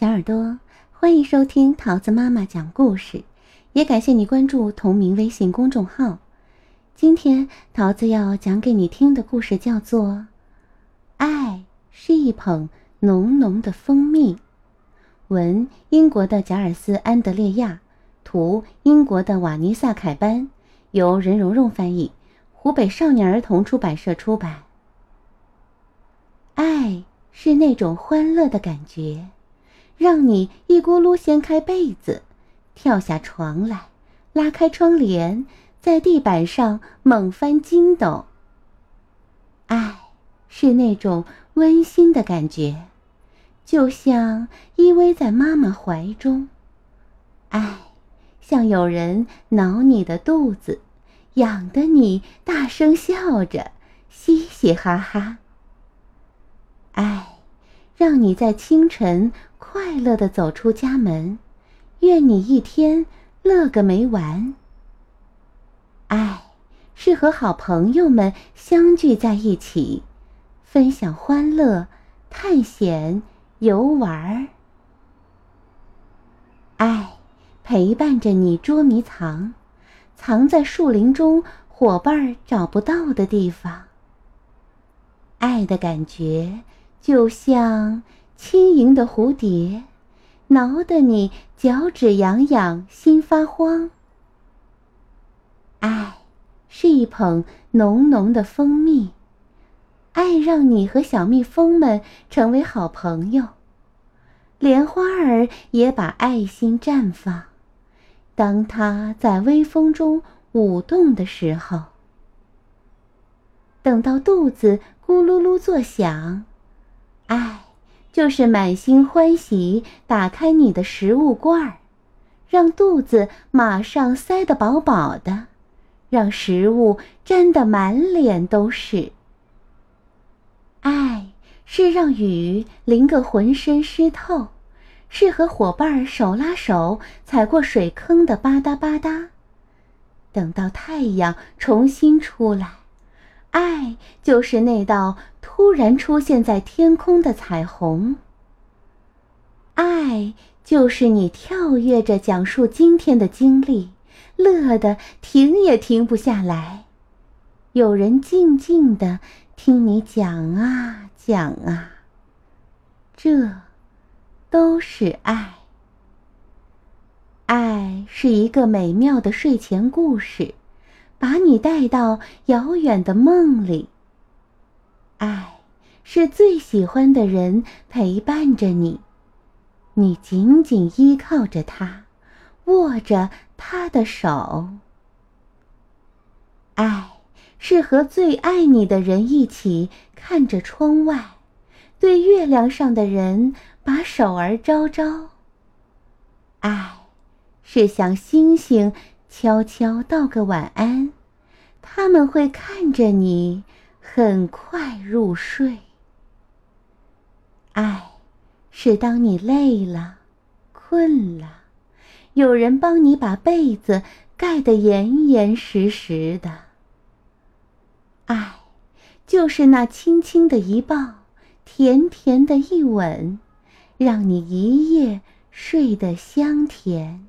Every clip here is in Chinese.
小耳朵，欢迎收听桃子妈妈讲故事，也感谢你关注同名微信公众号。今天桃子要讲给你听的故事叫做《爱是一捧浓浓的蜂蜜》，文英国的贾尔斯·安德烈亚，图英国的瓦尼萨·凯班，由任蓉蓉翻译，湖北少年儿童出版社出版。爱是那种欢乐的感觉。让你一咕噜掀开被子，跳下床来，拉开窗帘，在地板上猛翻筋斗。爱是那种温馨的感觉，就像依偎在妈妈怀中。爱像有人挠你的肚子，痒得你大声笑着，嘻嘻哈哈。爱让你在清晨。快乐的走出家门，愿你一天乐个没完。爱是和好朋友们相聚在一起，分享欢乐、探险、游玩儿。爱陪伴着你捉迷藏，藏在树林中伙伴找不到的地方。爱的感觉就像……轻盈的蝴蝶，挠得你脚趾痒痒，心发慌。爱是一捧浓浓的蜂蜜，爱让你和小蜜蜂们成为好朋友。莲花儿也把爱心绽放，当它在微风中舞动的时候。等到肚子咕噜噜作响，就是满心欢喜，打开你的食物罐儿，让肚子马上塞得饱饱的，让食物沾得满脸都是。爱是让雨淋个浑身湿透，是和伙伴手拉手踩过水坑的吧嗒吧嗒。等到太阳重新出来。爱就是那道突然出现在天空的彩虹。爱就是你跳跃着讲述今天的经历，乐得停也停不下来。有人静静的听你讲啊讲啊，这都是爱。爱是一个美妙的睡前故事。把你带到遥远的梦里。爱是最喜欢的人陪伴着你，你紧紧依靠着他，握着他的手。爱是和最爱你的人一起看着窗外，对月亮上的人把手儿招招。爱是向星星。悄悄道个晚安，他们会看着你，很快入睡。爱，是当你累了、困了，有人帮你把被子盖得严严实实的。爱，就是那轻轻的一抱，甜甜的一吻，让你一夜睡得香甜。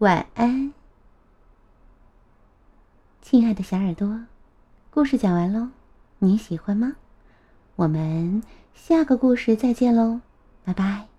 晚安，亲爱的小耳朵，故事讲完喽，你喜欢吗？我们下个故事再见喽，拜拜。